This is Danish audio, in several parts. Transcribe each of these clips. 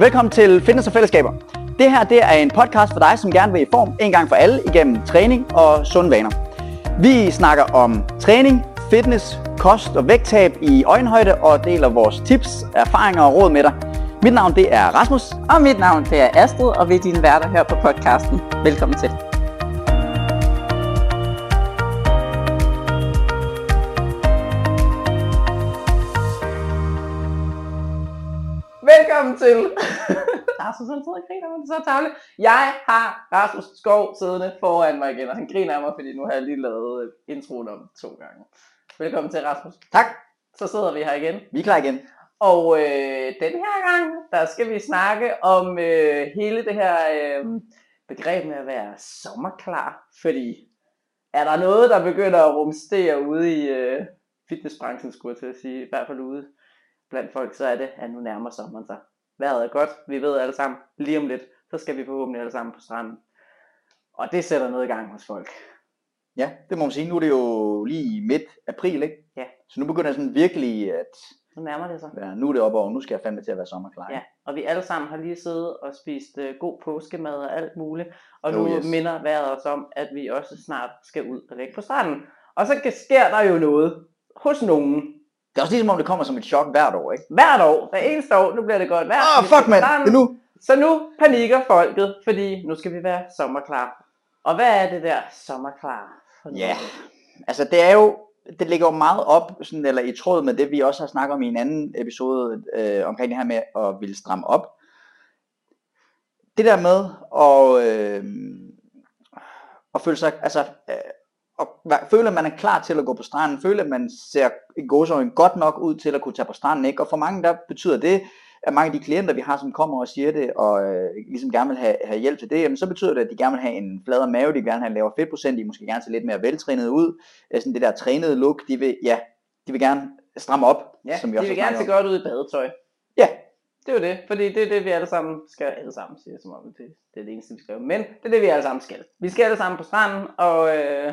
Velkommen til Fitness og Fællesskaber. Det her det er en podcast for dig, som gerne vil i form en gang for alle igennem træning og sunde vaner. Vi snakker om træning, fitness, kost og vægttab i øjenhøjde og deler vores tips, erfaringer og råd med dig. Mit navn det er Rasmus. Og mit navn det er Astrid, og vi er dine værter her på podcasten. Velkommen til. Til. Rasmus han sidder og griner, men det så tavle. Jeg har Rasmus Skov siddende foran mig igen, og han griner af mig, fordi nu har jeg lige lavet øh, introen om to gange. Velkommen til, Rasmus. Tak. Så sidder vi her igen. Vi er klar igen. Og øh, den her gang, der skal vi snakke om øh, hele det her øh, begreb med at være sommerklar. Fordi er der noget, der begynder at rumstere ude i øh, fitnessbranchen, skulle jeg til at sige, i hvert fald ude blandt folk, så er det, at nu nærmer sommeren sig. Vejret er godt, vi ved alle sammen, lige om lidt, så skal vi forhåbentlig alle sammen på stranden. Og det sætter noget i gang hos folk. Ja, det må man sige. Nu er det jo lige midt april, ikke? Ja. Så nu begynder sådan virkelig at Nu nærmer det sig. være, nu er det op over, nu skal jeg fandme til at være sommerklar. Ja, og vi alle sammen har lige siddet og spist øh, god påskemad og alt muligt. Og Oh, nu yes. minder vejret os om, at vi også snart skal ud og lægge på stranden. Og så sker der jo noget hos nogen. Det er også ligesom om det kommer som et chok hvert år, ikke? Hvert år, hver eneste år, nu bliver det godt vejr. Åh, oh, fuck mand, stranden. det er nu. Så nu panikker folket, fordi nu skal vi være sommerklar. Og hvad er det der sommerklar? Ja, noget? altså det er jo, det ligger jo meget op, sådan, eller i tråd med det, vi også har snakket om i en anden episode, øh, omkring det her med at ville stramme op. Det der med at, øh, at føle sig, altså, øh, være- føle, at man er klar til at gå på stranden, føle, at man ser i gåsøjne godt nok ud til at kunne tage på stranden, ikke? Og for mange, der betyder det, at mange af de klienter, vi har, som kommer og siger det, og øh, ligesom gerne vil have, have hjælp til det, jamen, så betyder det, at de gerne vil have en fladere mave, de vil gerne have en lavere fedtprocent, de måske gerne se lidt mere veltrænet ud, øh, sådan det der trænede look, de vil, ja, de vil gerne stramme op, Ja, som vi de også vil gerne se godt ud i badetøj. Ja, Det er jo det, fordi det er det, vi alle sammen skal, alle sammen sige, som om det, det er det eneste, vi skal. Men det er det, vi alle sammen skal. Vi skal alle sammen på stranden, og øh,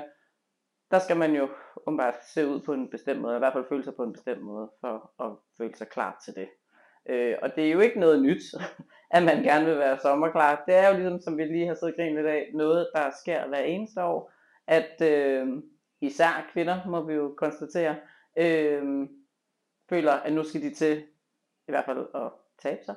der skal man jo umiddelbart se ud på en bestemt måde, i hvert fald føle sig på en bestemt måde, for at føle sig klar til det. Øh, og det er jo ikke noget nyt, at man gerne vil være sommerklar. Det er jo ligesom, som vi lige har siddet og lidt af, noget, der sker hver eneste år, at øh, især kvinder, må vi jo konstatere, øh, føler, at nu skal de til i hvert fald at tabe sig.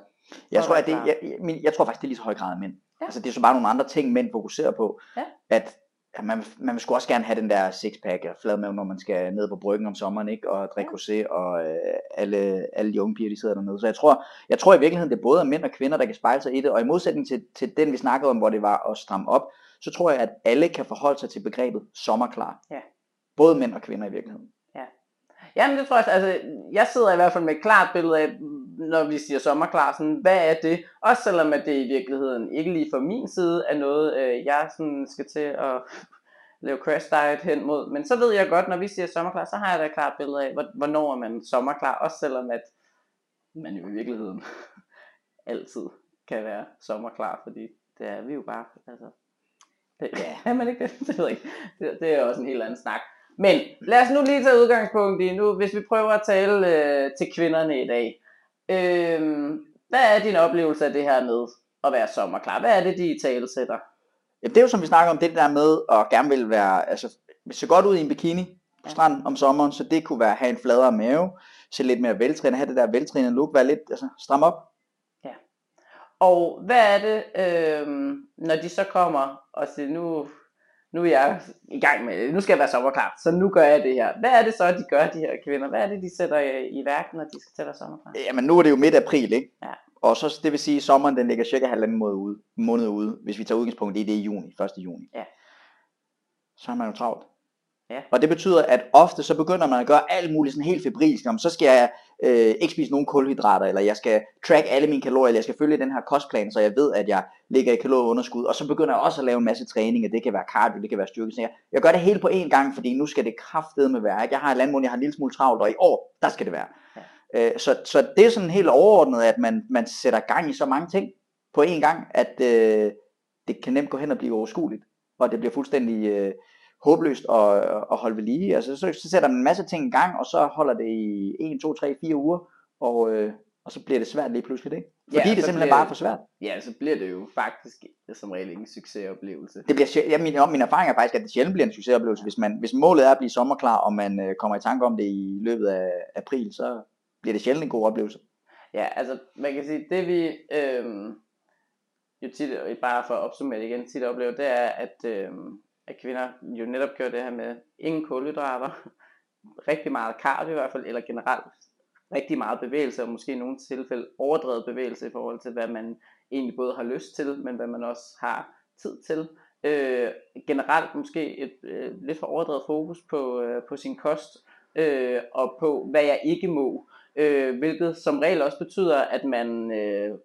Jeg tror, at det, jeg, jeg, jeg tror faktisk, det er lige så høj grad af mænd. Ja. Altså, det er så bare nogle andre ting, mænd fokuserer på. Ja. At, at man, man vil sgu også gerne have den der sixpack og fladmave, når man skal ned på bryggen om sommeren, ikke? Og drikke rosé, og øh, alle, alle de unge piger, de sidder dernede. Så jeg tror, jeg tror i virkeligheden, det er både mænd og kvinder, der kan spejle sig i det. Og i modsætning til, til den, vi snakkede om, hvor det var at stramme op, så tror jeg, at alle kan forholde sig til begrebet sommerklar. Ja. Både mænd og kvinder i virkeligheden. Jamen det tror jeg, altså jeg sidder i hvert fald med et klart billede af, når vi siger sommerklar, sådan, hvad er det? Også selvom at det i virkeligheden ikke lige fra min side er noget, øh, jeg sådan skal til at lave crash diet hen mod. Men så ved jeg godt, når vi siger sommerklar, så har jeg da et klart billede af, hvor- hvornår er man sommerklar. Også selvom at man jo i virkeligheden altid kan være sommerklar, fordi det er vi jo bare. Altså, det, Ja. er man ikke det? Det ved jeg ikke. Det, det er også en helt anden snak. Men lad os nu lige tage udgangspunkt i nu, hvis vi prøver at tale øh, til kvinderne i dag. Øh, hvad er din oplevelse af det her med at være sommerklar? Hvad er det, de i tale sætter? Ja, det er jo som vi snakker om, det der med at gerne vil være, altså se godt ud i en bikini på Ja. stranden om sommeren, så det kunne være at have en fladere mave, se lidt mere veltrænet, have det der veltrænede look, være lidt, altså stram op. Og hvad er det, øh, når de så kommer og siger, nu, nu er jeg i gang med nu skal jeg være sommerklar, så nu gør jeg det her. Hvad er det så, de gør, de her kvinder? Hvad er det, de sætter i, i værk, når de skal til at være sommerklar? Jamen nu er det jo midt april, ikke? Ja. Og så det vil sige, at sommeren den ligger cirka halvanden måned ude, måned ude, hvis vi tager udgangspunkt i det i juni, 1. juni. Ja. Så har man jo travlt. Ja. Og det betyder, at ofte så begynder man at gøre alt muligt sådan helt febrilsk. Om så skal jeg øh, ikke spise nogen kulhydrater, eller jeg skal track alle mine kalorier, eller jeg skal følge den her kostplan, så jeg ved, at jeg ligger i kalorieunderskud. Og så begynder jeg også at lave en masse træning, og det kan være cardio, det kan være styrketræning. Jeg gør det hele på én gang, fordi nu skal det kraftedeme være. Ikke? Jeg har et måned, jeg har en lille smule travlt, og i år, der skal det være. Øh, så, så det er sådan helt overordnet, at man, man sætter gang i så mange ting på én gang, at øh, det kan nemt gå hen og blive overskueligt, og det bliver fuldstændig øh, håbløst at, at holde ved lige. Altså, så, så sætter man en masse ting i gang, og så holder det i 1, 2, 3, 4 uger, og, øh, og så bliver det svært lige pludselig, ikke? Fordi Ja, det så simpelthen bare er for svært. Ja, så bliver det jo faktisk som regel ikke en succesoplevelse. Det bliver, ja, min, min erfaring er faktisk, at det sjældent bliver en succesoplevelse. Hvis, man, hvis målet er at blive sommerklar, og man øh, kommer i tanke om det i løbet af april, så bliver det sjældent en god oplevelse. Ja, altså man kan sige, det vi øhm, jo tit, bare for at opsummere det igen, tit oplever, det er, at, øhm, at kvinder jo netop gør det her med ingen kulhydrater, rigtig meget cardio i hvert fald, eller generelt rigtig meget bevægelse, og måske i nogle tilfælde overdrevet bevægelse i forhold til, hvad man egentlig både har lyst til, men hvad man også har tid til. Øh, generelt måske et øh, lidt for overdrevet fokus på, øh, på sin kost, øh, og på hvad jeg ikke må, øh, hvilket som regel også betyder, at man, øh,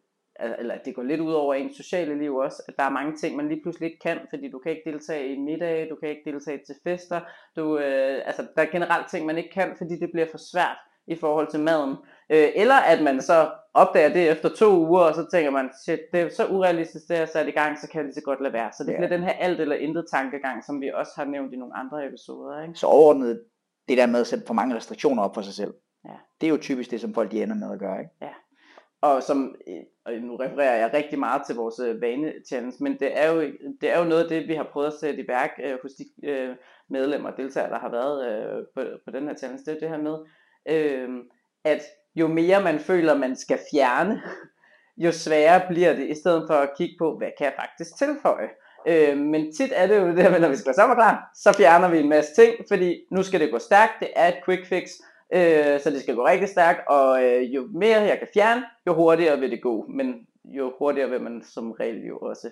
eller det går lidt ud over ens sociale liv også, at der er mange ting, man lige pludselig ikke kan, fordi du kan ikke deltage i middag, du kan ikke deltage til fester, du, øh, altså der er generelt ting, man ikke kan, fordi det bliver for svært i forhold til maden. Øh, eller at man så opdager det efter to uger, og så tænker man, shit, det er så urealistisk, det jeg sat i gang, så kan jeg lige så godt lade være. Så det Ja. bliver den her alt eller intet tankegang, som vi også har nævnt i nogle andre episoder. Ikke? Så overordnet, det der med at sætte for mange restriktioner op for sig selv, Ja. det er jo typisk det, som folk de ender med at gøre. Ikke? Og som, og nu refererer jeg rigtig meget til vores øh, men det er, jo, det er jo noget af det, vi har prøvet at sætte i værk øh, hos de øh, medlemmer og deltagere, der har været øh, på, på den her challenge. Det er det her med, øh, at jo mere man føler, man skal fjerne, jo sværere bliver det, i stedet for at kigge på, hvad kan jeg faktisk tilføje. Øh, men tit er det jo det her med, når vi skal være sommerklar, så fjerner vi en masse ting, fordi nu skal det gå stærkt, det er et quick fix, øh, så det skal gå rigtig stærkt, og øh, jo mere jeg kan fjerne, jo hurtigere vil det gå, men jo hurtigere vil man som regel jo også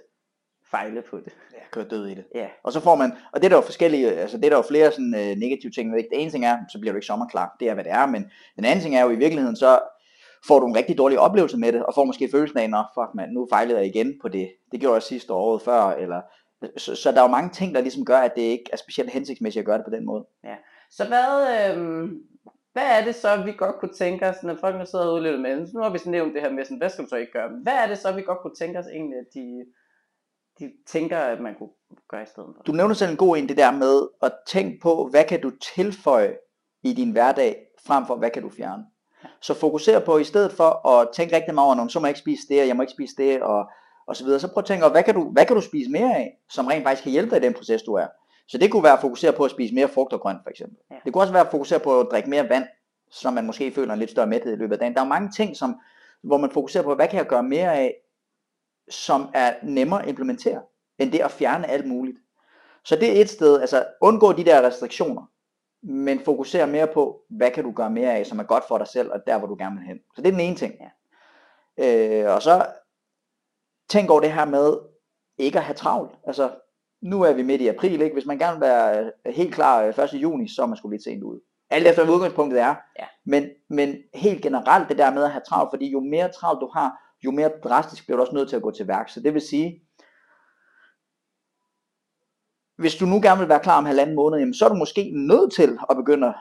fejle på det. Ja, køre død i det. Ja, Og så får man, og det er der jo forskellige, altså det er der jo flere sådan øh, negative ting? Det ene ting er, så bliver du ikke sommerklar, det er hvad det er, men den anden ting er jo i virkeligheden, så får du en rigtig dårlig oplevelse med det, og får måske følelsen af, at fuck man, nu fejlede jeg igen på det. Det gjorde jeg sidste år, året før, eller så, så der er jo mange ting, der ligesom gør, at det ikke er specielt hensigtsmæssigt at gøre det på den måde. Så hvad, øh, hvad er det så, vi godt kunne tænke os, når folk nu sidder og udlever med, nu har vi så nævnt det her med, sådan, hvad skal du så ikke gøre? Hvad er det så, vi godt kunne tænke os egentlig, at de, de tænker, at man kunne gøre i stedet for? Du nævner selv en god en, det der med at tænke på, hvad kan du tilføje i din hverdag, frem for hvad kan du fjerne. Så fokuser på, i stedet for at tænke rigtig meget over, "Nå, så må jeg ikke spise det, og jeg må ikke spise det, og, og så videre, så prøv at tænke over, hvad kan, du, hvad kan du spise mere af, som rent faktisk kan hjælpe dig i den proces, du er. Så det kunne være at fokusere på at spise mere frugt og grønt, for eksempel. Ja. Det kunne også være at fokusere på at drikke mere vand, så man måske føler en lidt større mæthed i løbet af dagen. Der er mange ting, som, hvor man fokuserer på, hvad kan jeg gøre mere af, som er nemmere at implementere, end det at fjerne alt muligt. Så det er et sted, altså undgå de der restriktioner, men fokusere mere på, hvad kan du gøre mere af, som er godt for dig selv, og der hvor du gerne vil hen. Så det er den ene ting. Ja. Øh, og så tænk over det her med ikke at have travlt. Altså, nu er vi midt i april, ikke? Hvis man gerne vil være øh, helt klar øh, 1. juni, så er man sgu lidt sent ude. Alt efter hvad udgangspunktet er. Ja. Men, men helt generelt det der med at have travlt, fordi jo mere travlt du har, jo mere drastisk bliver du også nødt til at gå til værk. Så det vil sige, hvis du nu gerne vil være klar om halvanden måned, jamen, så er du måske nødt til at begynde at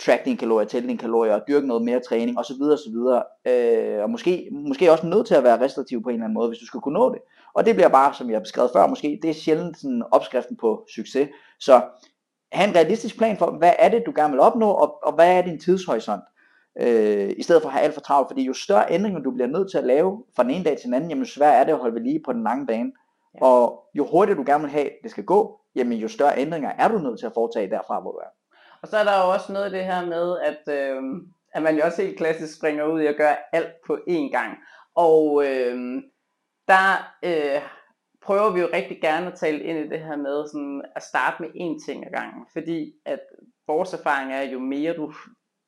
track dine kalorier, tælle dine kalorier, og dyrke noget mere træning osv. osv. Øh, og måske, måske også nødt til at være restriktiv på en eller anden måde, hvis du skal kunne nå det. Og det bliver bare, som jeg har beskrevet før, måske det er sjældent sådan opskriften på succes. Så have en realistisk plan for, hvad er det, du gerne vil opnå, og, og hvad er din tidshorisont. Øh, I stedet for at have alt for travlt, fordi jo større ændringer du bliver nødt til at lave fra den ene dag til den anden, jamen jo sværere er det at holde ved lige på den lange bane. Ja. Og jo hurtigere du gerne vil have, det skal gå, jamen jo større ændringer er du nødt til at foretage derfra, hvor du er. Og så er der jo også noget af det her med, at, øh, at man jo også helt klassisk springer ud i at gøre alt på én gang. Og øh, der øh, prøver vi jo rigtig gerne at tale ind i det her med sådan at starte med én ting ad gangen. Fordi at vores erfaring er, at jo mere du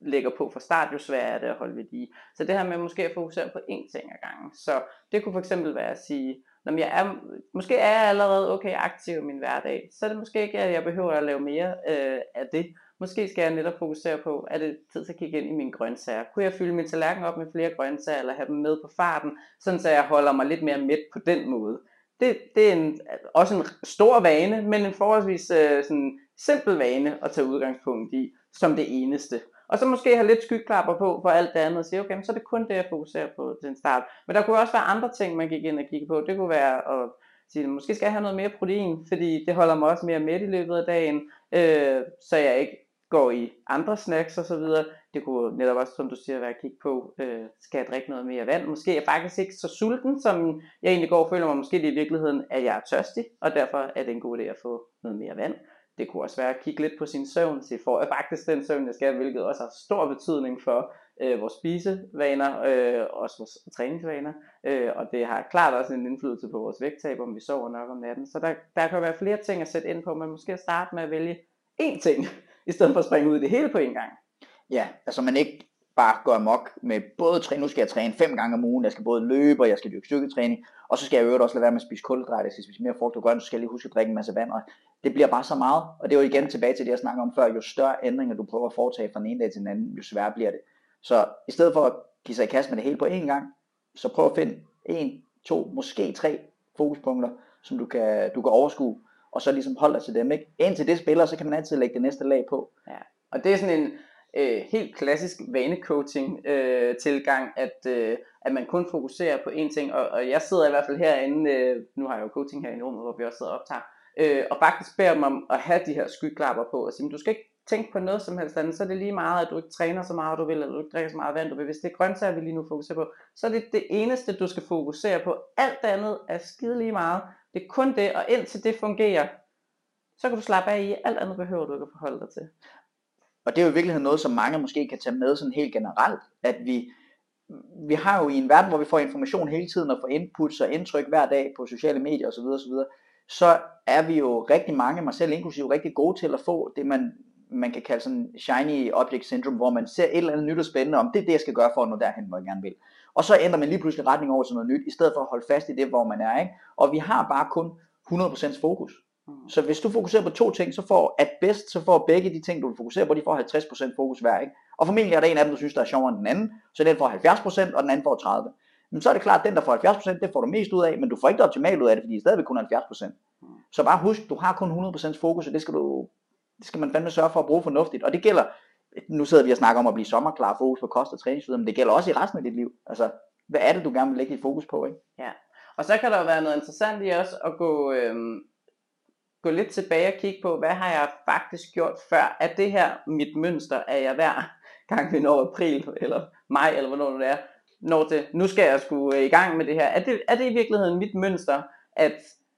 lægger på fra start, jo sværere er det at holde ved lige. Så det her med måske at fokusere på én ting ad gangen. Så det kunne for eksempel være at sige, når jeg er, måske er jeg allerede okay aktiv i min hverdag, så er det måske ikke, at jeg behøver at lave mere øh, af det. Måske skal jeg netop fokusere på, er det tid til at kigge ind i mine grøntsager? Kunne jeg fylde min tallerken op med flere grøntsager, eller have dem med på farten, sådan så jeg holder mig lidt mere mæt på den måde? Det, det er en, også en stor vane, men en forholdsvis øh, sådan simpel vane at tage udgangspunkt i, som det eneste. Og så måske have lidt skyklapper på for alt det andet, og sige, okay, så er det kun det, jeg fokuserer på til en start. Men der kunne også være andre ting, man gik ind og kigge på. Det kunne være at sige, måske skal jeg have noget mere protein, fordi det holder mig også mere mæt i løbet af dagen, øh, så jeg ikke går i andre snacks og så videre. Det kunne netop også, som du siger, være at kigge på, øh, skal jeg drikke noget mere vand? Måske er jeg faktisk ikke så sulten, som jeg egentlig går og føler mig. Måske det i virkeligheden, at jeg er tørstig, og derfor er det en god idé at få noget mere vand. Det kunne også være at kigge lidt på sin søvn, se får jeg faktisk den søvn, jeg skal, hvilket også har stor betydning for øh, vores spisevaner, øh, også vores træningsvaner, øh, og det har klart også en indflydelse på vores vægttab, om vi sover nok om natten. Så der, der kan være flere ting at sætte ind på, men måske starte med at vælge én ting, i stedet for at springe ud i det hele på en gang. Ja, altså man ikke bare går amok med både træne, nu skal jeg træne fem gange om ugen, jeg skal både løbe, og jeg skal dyrke styrketræning, og så skal jeg øvrigt også lade være med at spise kulhydrater, jeg skal spise mere frugt og grønt, så skal jeg lige huske at drikke en masse vand, og det bliver bare så meget, og det er jo igen tilbage til det, jeg snakker om før, jo større ændringer du prøver at foretage fra den ene dag til den anden, jo sværere bliver det. Så i stedet for at give sig i kast med det hele på én gang, så prøv at finde en, to, måske tre fokuspunkter, som du kan, du kan overskue, og så ligesom holde dig til dem. Ikke? Indtil det spiller, så kan man altid lægge det næste lag på. Ja. Og det er sådan en øh, helt klassisk vanecoaching øh, tilgang, at, øh, at man kun fokuserer på én ting, og, og jeg sidder i hvert fald herinde, øh, nu har jeg jo coaching her i rummet, hvor vi også sidder og optager, øh, og faktisk beder dem om at have de her skyklapper på, og sige, du skal ikke tænke på noget som helst andet, så er det lige meget, at du ikke træner så meget, du vil, eller du ikke drikker så meget vand, du vil. Hvis det er grøntsager, vi lige nu fokuserer på, så er det det eneste, du skal fokusere på. Alt andet er skide lige meget. Det er kun det, og indtil det fungerer, så kan du slappe af i, alt andet behøver du ikke at forholde dig til. Og det er jo i virkeligheden noget, som mange måske kan tage med sådan helt generelt, at vi, vi har jo i en verden, hvor vi får information hele tiden og får inputs og indtryk hver dag på sociale medier osv., osv., så er vi jo rigtig mange, mig selv inklusive, rigtig gode til at få det, man man kan kalde sådan shiny object syndrome, hvor man ser et eller andet nyt og spændende, om det er det, jeg skal gøre for at nå derhen, hvor jeg gerne vil. Og så ændrer man lige pludselig retning over til noget nyt, i stedet for at holde fast i det, hvor man er. Ikke? Og vi har bare kun 100% fokus. Mm. Så hvis du fokuserer på to ting, så får at bedst, så får begge de ting, du vil fokusere på, de får 50% fokus hver. Ikke? Og formentlig er der en af dem, du synes, der er sjovere end den anden, så den får 70%, og den anden får 30%. Men så er det klart, at den, der får 70%, det får du mest ud af, men du får ikke det optimalt ud af det, fordi det er stadigvæk kun 70%. Mm. Så bare husk, du har kun 100% fokus, og det skal du det skal man fandme sørge for at bruge fornuftigt. Og det gælder, nu sidder vi og snakker om at blive sommerklar, fokus på kost og træning, men det gælder også i resten af dit liv. Altså, hvad er det, du gerne vil lægge dit fokus på? Ikke? Ja, og så kan der jo være noget interessant i også at gå, øhm, gå lidt tilbage og kigge på, hvad har jeg faktisk gjort før? Er det her mit mønster? Er jeg hver gang vi når april, eller maj, eller hvornår det er, når det, nu skal jeg skulle øh, i gang med det her. Er det, er det i virkeligheden mit mønster, at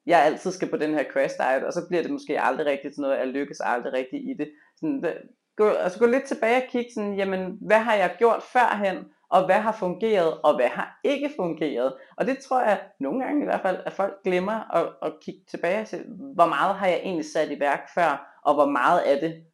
jeg altid skal på den her crash diet, og så bliver det måske aldrig rigtigt sådan noget, jeg lykkes aldrig rigtigt i det. Sådan, gå, altså gå lidt tilbage og kigge sådan, jamen, hvad har jeg gjort førhen, og hvad har fungeret, og hvad har ikke fungeret. Og det tror jeg nogle gange i hvert fald, at folk glemmer at, at kigge tilbage og se, hvor meget har jeg egentlig sat i værk før, og hvor meget af det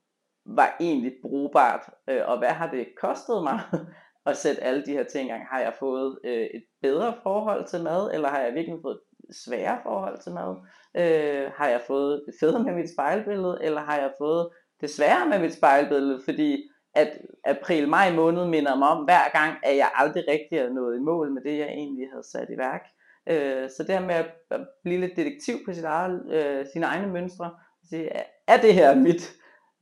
var egentlig brugbart, øh, og hvad har det kostet mig at sætte alle de her ting i gang. Har jeg fået øh, et bedre forhold til mad, eller har jeg virkelig fået svære forhold til mad? Øh, har jeg fået det federe med mit spejlbillede, eller har jeg fået det svære med mit spejlbillede? Fordi at april-maj måned minder mig om hver gang, at jeg aldrig rigtig er nået i mål med det, jeg egentlig havde sat i værk. Øh, så det her med at blive lidt detektiv på sit eget, øh, sine egne mønstre, sige, er det her mit,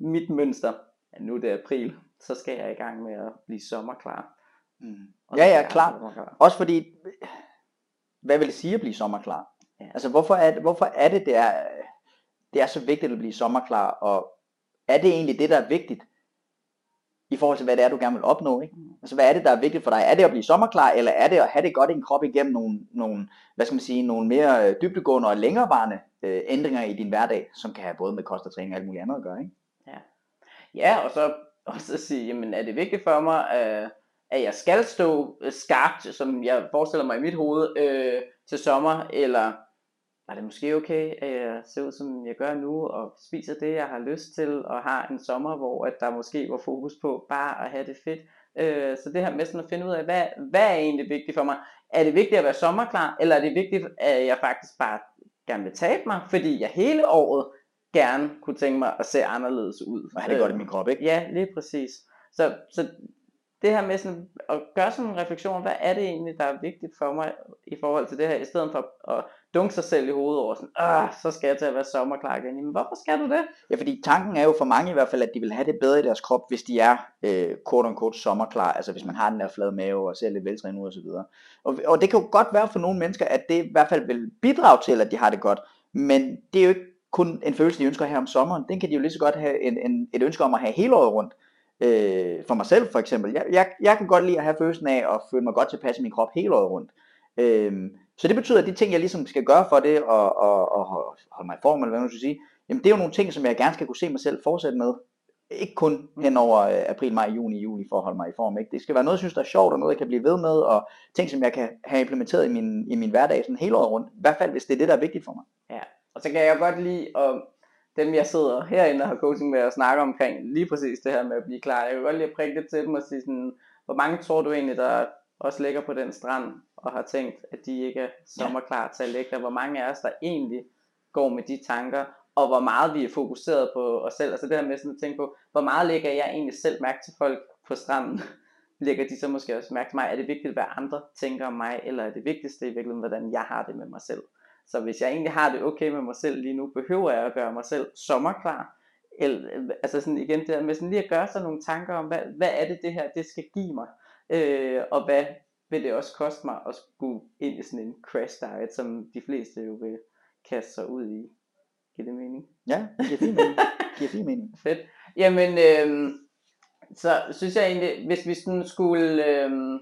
mit mønster? Ja, nu er det april, så skal jeg i gang med at blive sommerklar. Mm. Ja, ja, klart. Også fordi hvad vil det sige at blive sommerklar? Ja. Altså hvorfor er, hvorfor er det, det er, det er så vigtigt at blive sommerklar, og er det egentlig det, der er vigtigt, i forhold til hvad det er, du gerne vil opnå? Ikke? Mm. Altså hvad er det, der er vigtigt for dig? Er det at blive sommerklar, eller er det at have det godt i en krop igennem nogle, nogle hvad skal man sige, nogle mere øh, dybdegående og længerevarende øh, ændringer i din hverdag, som kan have både med kost og træning og alt muligt andet at gøre? Ikke? Ja. ja, og så også at sige, jamen er det vigtigt for mig, øh, at jeg skal stå øh, skarpt, som jeg forestiller mig i mit hoved, øh, til sommer, eller er det måske okay, at jeg ser ud som jeg gør nu, og spiser det, jeg har lyst til, og har en sommer, hvor at der måske var fokus på bare at have det fedt. Øh, så det her med sådan at finde ud af, hvad, hvad er egentlig vigtigt for mig? Er det vigtigt at være sommerklar, eller er det vigtigt, at jeg faktisk bare gerne vil tabe mig, fordi jeg hele året gerne kunne tænke mig at se anderledes ud. Og have det godt i min krop, ikke? Ja, lige præcis. Så, så det her med sådan at gøre sådan en refleksion, hvad er det egentlig, der er vigtigt for mig i forhold til det her, i stedet for at dunke sig selv i hovedet over sådan, ah, så skal jeg til at være sommerklar igen. Jamen, hvorfor skal du det? Ja, fordi tanken er jo for mange i hvert fald, at de vil have det bedre i deres krop, hvis de er øh, quote kort sommerklar, altså hvis man har den der flade mave og ser lidt veltrænet ud og så videre. Og, og det kan jo godt være for nogle mennesker, at det i hvert fald vil bidrage til, at de har det godt, men det er jo ikke kun en følelse, de ønsker her om sommeren. Den kan de jo lige så godt have en, en, et ønske om at have hele året rundt. Øh, for mig selv for eksempel. Jeg, jeg, jeg kan godt lide at have følelsen af at føle mig godt tilpas i min krop hele året rundt. Øh, så det betyder, at de ting, jeg ligesom skal gøre for det, og, og, og holde mig i form, eller hvad man skal sige, jamen det er jo nogle ting, som jeg gerne skal kunne se mig selv fortsætte med. Ikke kun hen over øh, april, maj, juni, juli for at holde mig i form. Ikke? Det skal være noget, jeg synes, der er sjovt, og noget, jeg kan blive ved med, og ting, som jeg kan have implementeret i min, i min hverdag sådan hele året rundt. I hvert fald, hvis det er det, der er vigtigt for mig. Ja, og så kan jeg godt lide, og dem jeg sidder herinde og har coaching med og snakker omkring lige præcis det her med at blive klar. Jeg kan godt lide at prikke det til dem og sige sådan, hvor mange tror du egentlig, der også ligger på den strand og har tænkt, at de ikke er sommerklar til at lægge der? Hvor mange af os, der egentlig går med de tanker, og hvor meget vi er fokuseret på os selv. Altså det her med sådan at tænke på, hvor meget lægger jeg egentlig selv mærke til folk på stranden? lægger de så måske også mærke til mig? Er det vigtigt, hvad andre tænker om mig, eller er det vigtigste i virkeligheden, hvordan jeg har det med mig selv? Så hvis jeg egentlig har det okay med mig selv lige nu, behøver jeg at gøre mig selv sommerklar. Eller, altså sådan igen det der med sådan lige at gøre sig nogle tanker om, hvad, hvad er det det her, det skal give mig? Øh, og hvad vil det også koste mig at skulle ind i sådan en crash diet, som de fleste jo vil kaste sig ud i. Giver det mening? Ja, det giver fin mening. Giver fin mening. Fedt. Jamen, øh, så synes jeg egentlig, hvis vi sådan skulle... Øh,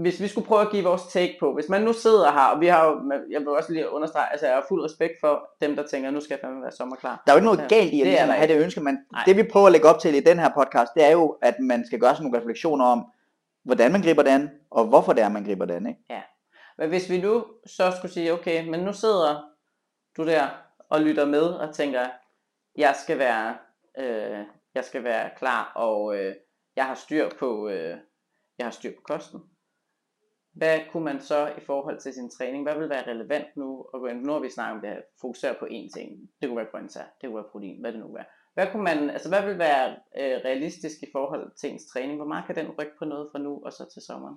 hvis vi skulle prøve at give vores take på, hvis man nu sidder her, og vi har jo, jeg vil også lige understrege, altså jeg har fuld respekt for dem, der tænker, nu skal jeg fandme være sommerklar. Der er jo ikke noget galt i at, det ligesom, at have det ønske, men Nej. det vi prøver at lægge op til i den her podcast, det er jo, at man skal gøre sig nogle refleksioner om, hvordan man griber det an, og hvorfor det er, man griber det an. Ikke? Ja. Men hvis vi nu så skulle sige, okay, men nu sidder du der og lytter med og tænker, jeg skal være, øh, jeg skal være klar, og øh, jeg har styr på, øh, jeg har styr på kosten hvad kunne man så i forhold til sin træning, hvad vil være relevant nu, og nu har vi snakket om det her, fokusere på én ting, det kunne være grøntsager, det kunne være protein, hvad det nu være. Hvad kunne man, altså hvad vil være øh, realistisk i forhold til ens træning, hvor meget kan den rykke på noget fra nu og så til sommeren?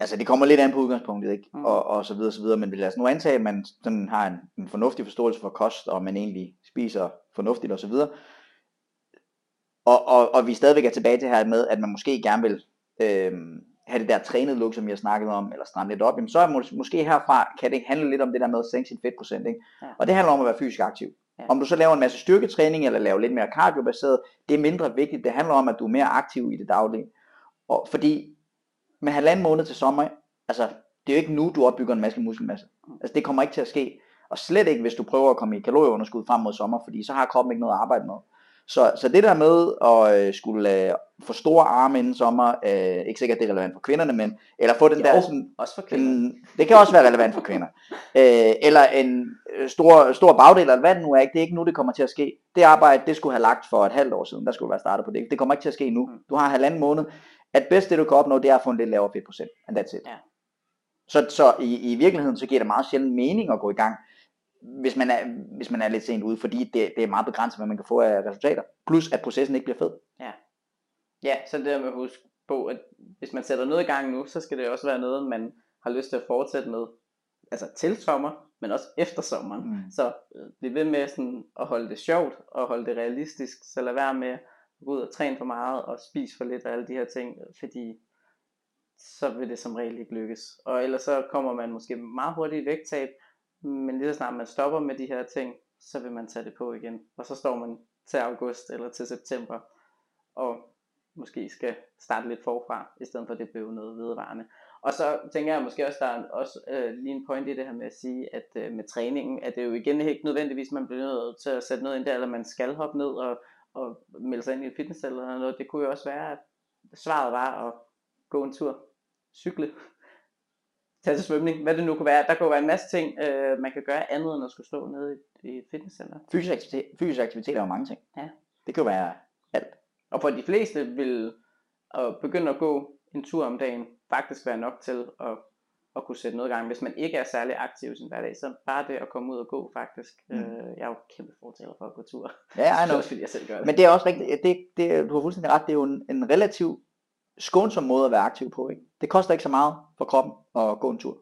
Altså det kommer lidt an på udgangspunktet, ikke? Mm. Og, og så videre, så videre. Men lad os nu antage, at man sådan har en, en fornuftig forståelse for kost, og man egentlig spiser fornuftigt og så videre. Og, og, og vi stadigvæk er tilbage til her med, at man måske gerne vil øh, have det der trænet look, som jeg snakkede om, eller stramme lidt op, jamen så er mås- måske herfra, kan det handle lidt om det der med at sænke sin fedtprocent, ikke? Ja. Og det handler om at være fysisk aktiv. Ja. Om du så laver en masse styrketræning, eller laver lidt mere cardiobaseret, det er mindre vigtigt. Det handler om, at du er mere aktiv i det daglige. Og fordi med halvanden måned til sommer, altså det er jo ikke nu, du opbygger en masse muskelmasse. Mm. Altså det kommer ikke til at ske. Og slet ikke, hvis du prøver at komme i kalorieunderskud frem mod sommer, fordi så har kroppen ikke noget at arbejde med. Så, så det der med at øh, skulle øh, få store arme inden sommer, øh, ikke sikkert det er relevant for kvinderne, men, eller få den jo, der sådan, også for kvinder. En, det kan også være relevant for kvinder. øh, eller en øh, stor, stor bagdel, eller hvad det nu er, ikke? det er ikke nu, det kommer til at ske. Det arbejde, det skulle have lagt for et halvt år siden, der skulle være startet på det. Det kommer ikke til at ske nu. Mm. Du har halvanden måned. At bedst det du kan opnå, det er at få en lidt lavere fedtprocent, and that's it. Ja. Så, så i, i virkeligheden, så giver det meget sjældent mening at gå i gang hvis man er, hvis man er lidt sent ude, fordi det, det er meget begrænset, hvad man kan få af resultater. Plus at processen ikke bliver fed. Ja, ja så det der med at huske på, at hvis man sætter noget i gang nu, så skal det også være noget, man har lyst til at fortsætte med. Altså til sommer, men også efter sommeren. Mm. Så øh, bliv ved med sådan at holde det sjovt, og holde det realistisk, så lad være med at gå ud og træne for meget, og spise for lidt, og alle de her ting, fordi så vil det som regel ikke lykkes. Og ellers så kommer man måske meget hurtigt i vægttab, men lige så snart man stopper med de her ting, så vil man tage det på igen. Og så står man til august eller til september, og måske skal starte lidt forfra, i stedet for at det bliver noget vedvarende. Og så tænker jeg måske også, der er også øh, lige en point i det her med at sige, at øh, med træningen, at det jo igen ikke nødvendigvis, man bliver nødt til at sætte noget ind der, eller man skal hoppe ned og, og melde sig ind i et fitnesscenter eller noget. Det kunne jo også være, at svaret var at gå en tur, cykle, tage til svømning, hvad det nu kunne være. Der kunne være en masse ting, øh, man kan gøre andet end at skulle stå nede i, i et fitnesscenter. Fysisk aktivitet, fysisk aktivitet er jo mange ting. Ja. Det kan jo være alt. Og for de fleste vil at begynde at gå en tur om dagen faktisk være nok til at, at kunne sætte noget i gang. Hvis man ikke er særlig aktiv i sin hverdag, så bare det at komme ud og gå faktisk. Mm. Øh, jeg er jo kæmpe fortaler for at gå tur. Ja, jeg er også fordi jeg selv gør det. Men det er også rigtigt, det, det, du har fuldstændig ret, det er jo en, en relativ skånsom måde at være aktiv på. Ikke? Det koster ikke så meget for kroppen at gå en tur.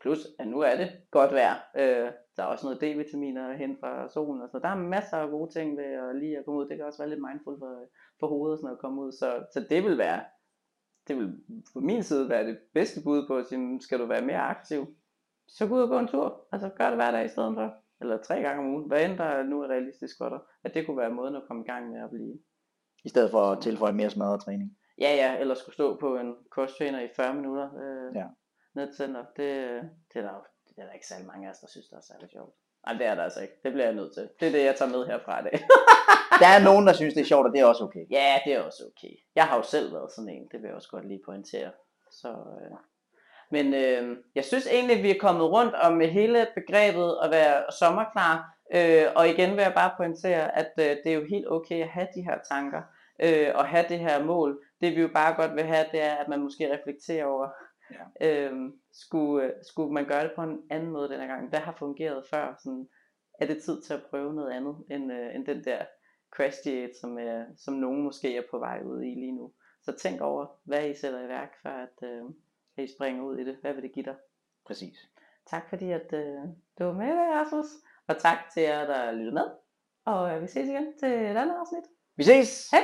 Plus, at nu er det godt vejr. Øh, der er også noget D-vitaminer hen fra solen. Og så der er masser af gode ting ved at lige at komme ud. Det kan også være lidt mindful for, for hovedet og sådan at komme ud. Så, så det vil være, det vil på min side være det bedste bud på at sige, skal du være mere aktiv, så gå ud og gå en tur. Altså gør det hver dag i stedet for. eller tre gange om ugen, hvad end der nu er realistisk for dig, at det kunne være måden at komme i gang med at blive. I stedet for at tilføje mere smadret træning. Ja, ja, eller skulle stå på en kosttrainer i 40 minutter øh, Ja. ned til center. Det, det, er der, det er der ikke særlig mange af os, der synes, der er særlig sjovt. Nej, det er der altså ikke. Det bliver jeg nødt til. Det er det, jeg tager med herfra i dag. Der er nogen, der synes, det er sjovt, og det er også okay. ja, det er også okay. Jeg har jo selv været sådan en. Det vil jeg også godt lige pointere. Så, øh. Men øh, jeg synes egentlig, vi er kommet rundt om hele begrebet at være sommerklar. Øh, og igen vil jeg bare pointere, at øh, det er jo helt okay at have de her tanker. Øh, og have det her mål. Det vi jo bare godt vil have, det er, at man måske reflekterer over, Ja. øhm, skulle, øh, skulle man gøre det på en anden måde denne gang? Hvad har fungeret før? Sådan, er det tid til at prøve noget andet, end, øh, end den der crash diet, som, øh, som nogen måske er på vej ud i lige nu? Så tænk over, hvad I sætter i værk, før at, øh, at I springer ud i det. Hvad vil det give dig? Præcis. Tak fordi, at øh, du var med Rasmus. Og tak til jer, der lyttede med. Og øh, vi ses igen til et andet afsnit. Vi ses! Hej!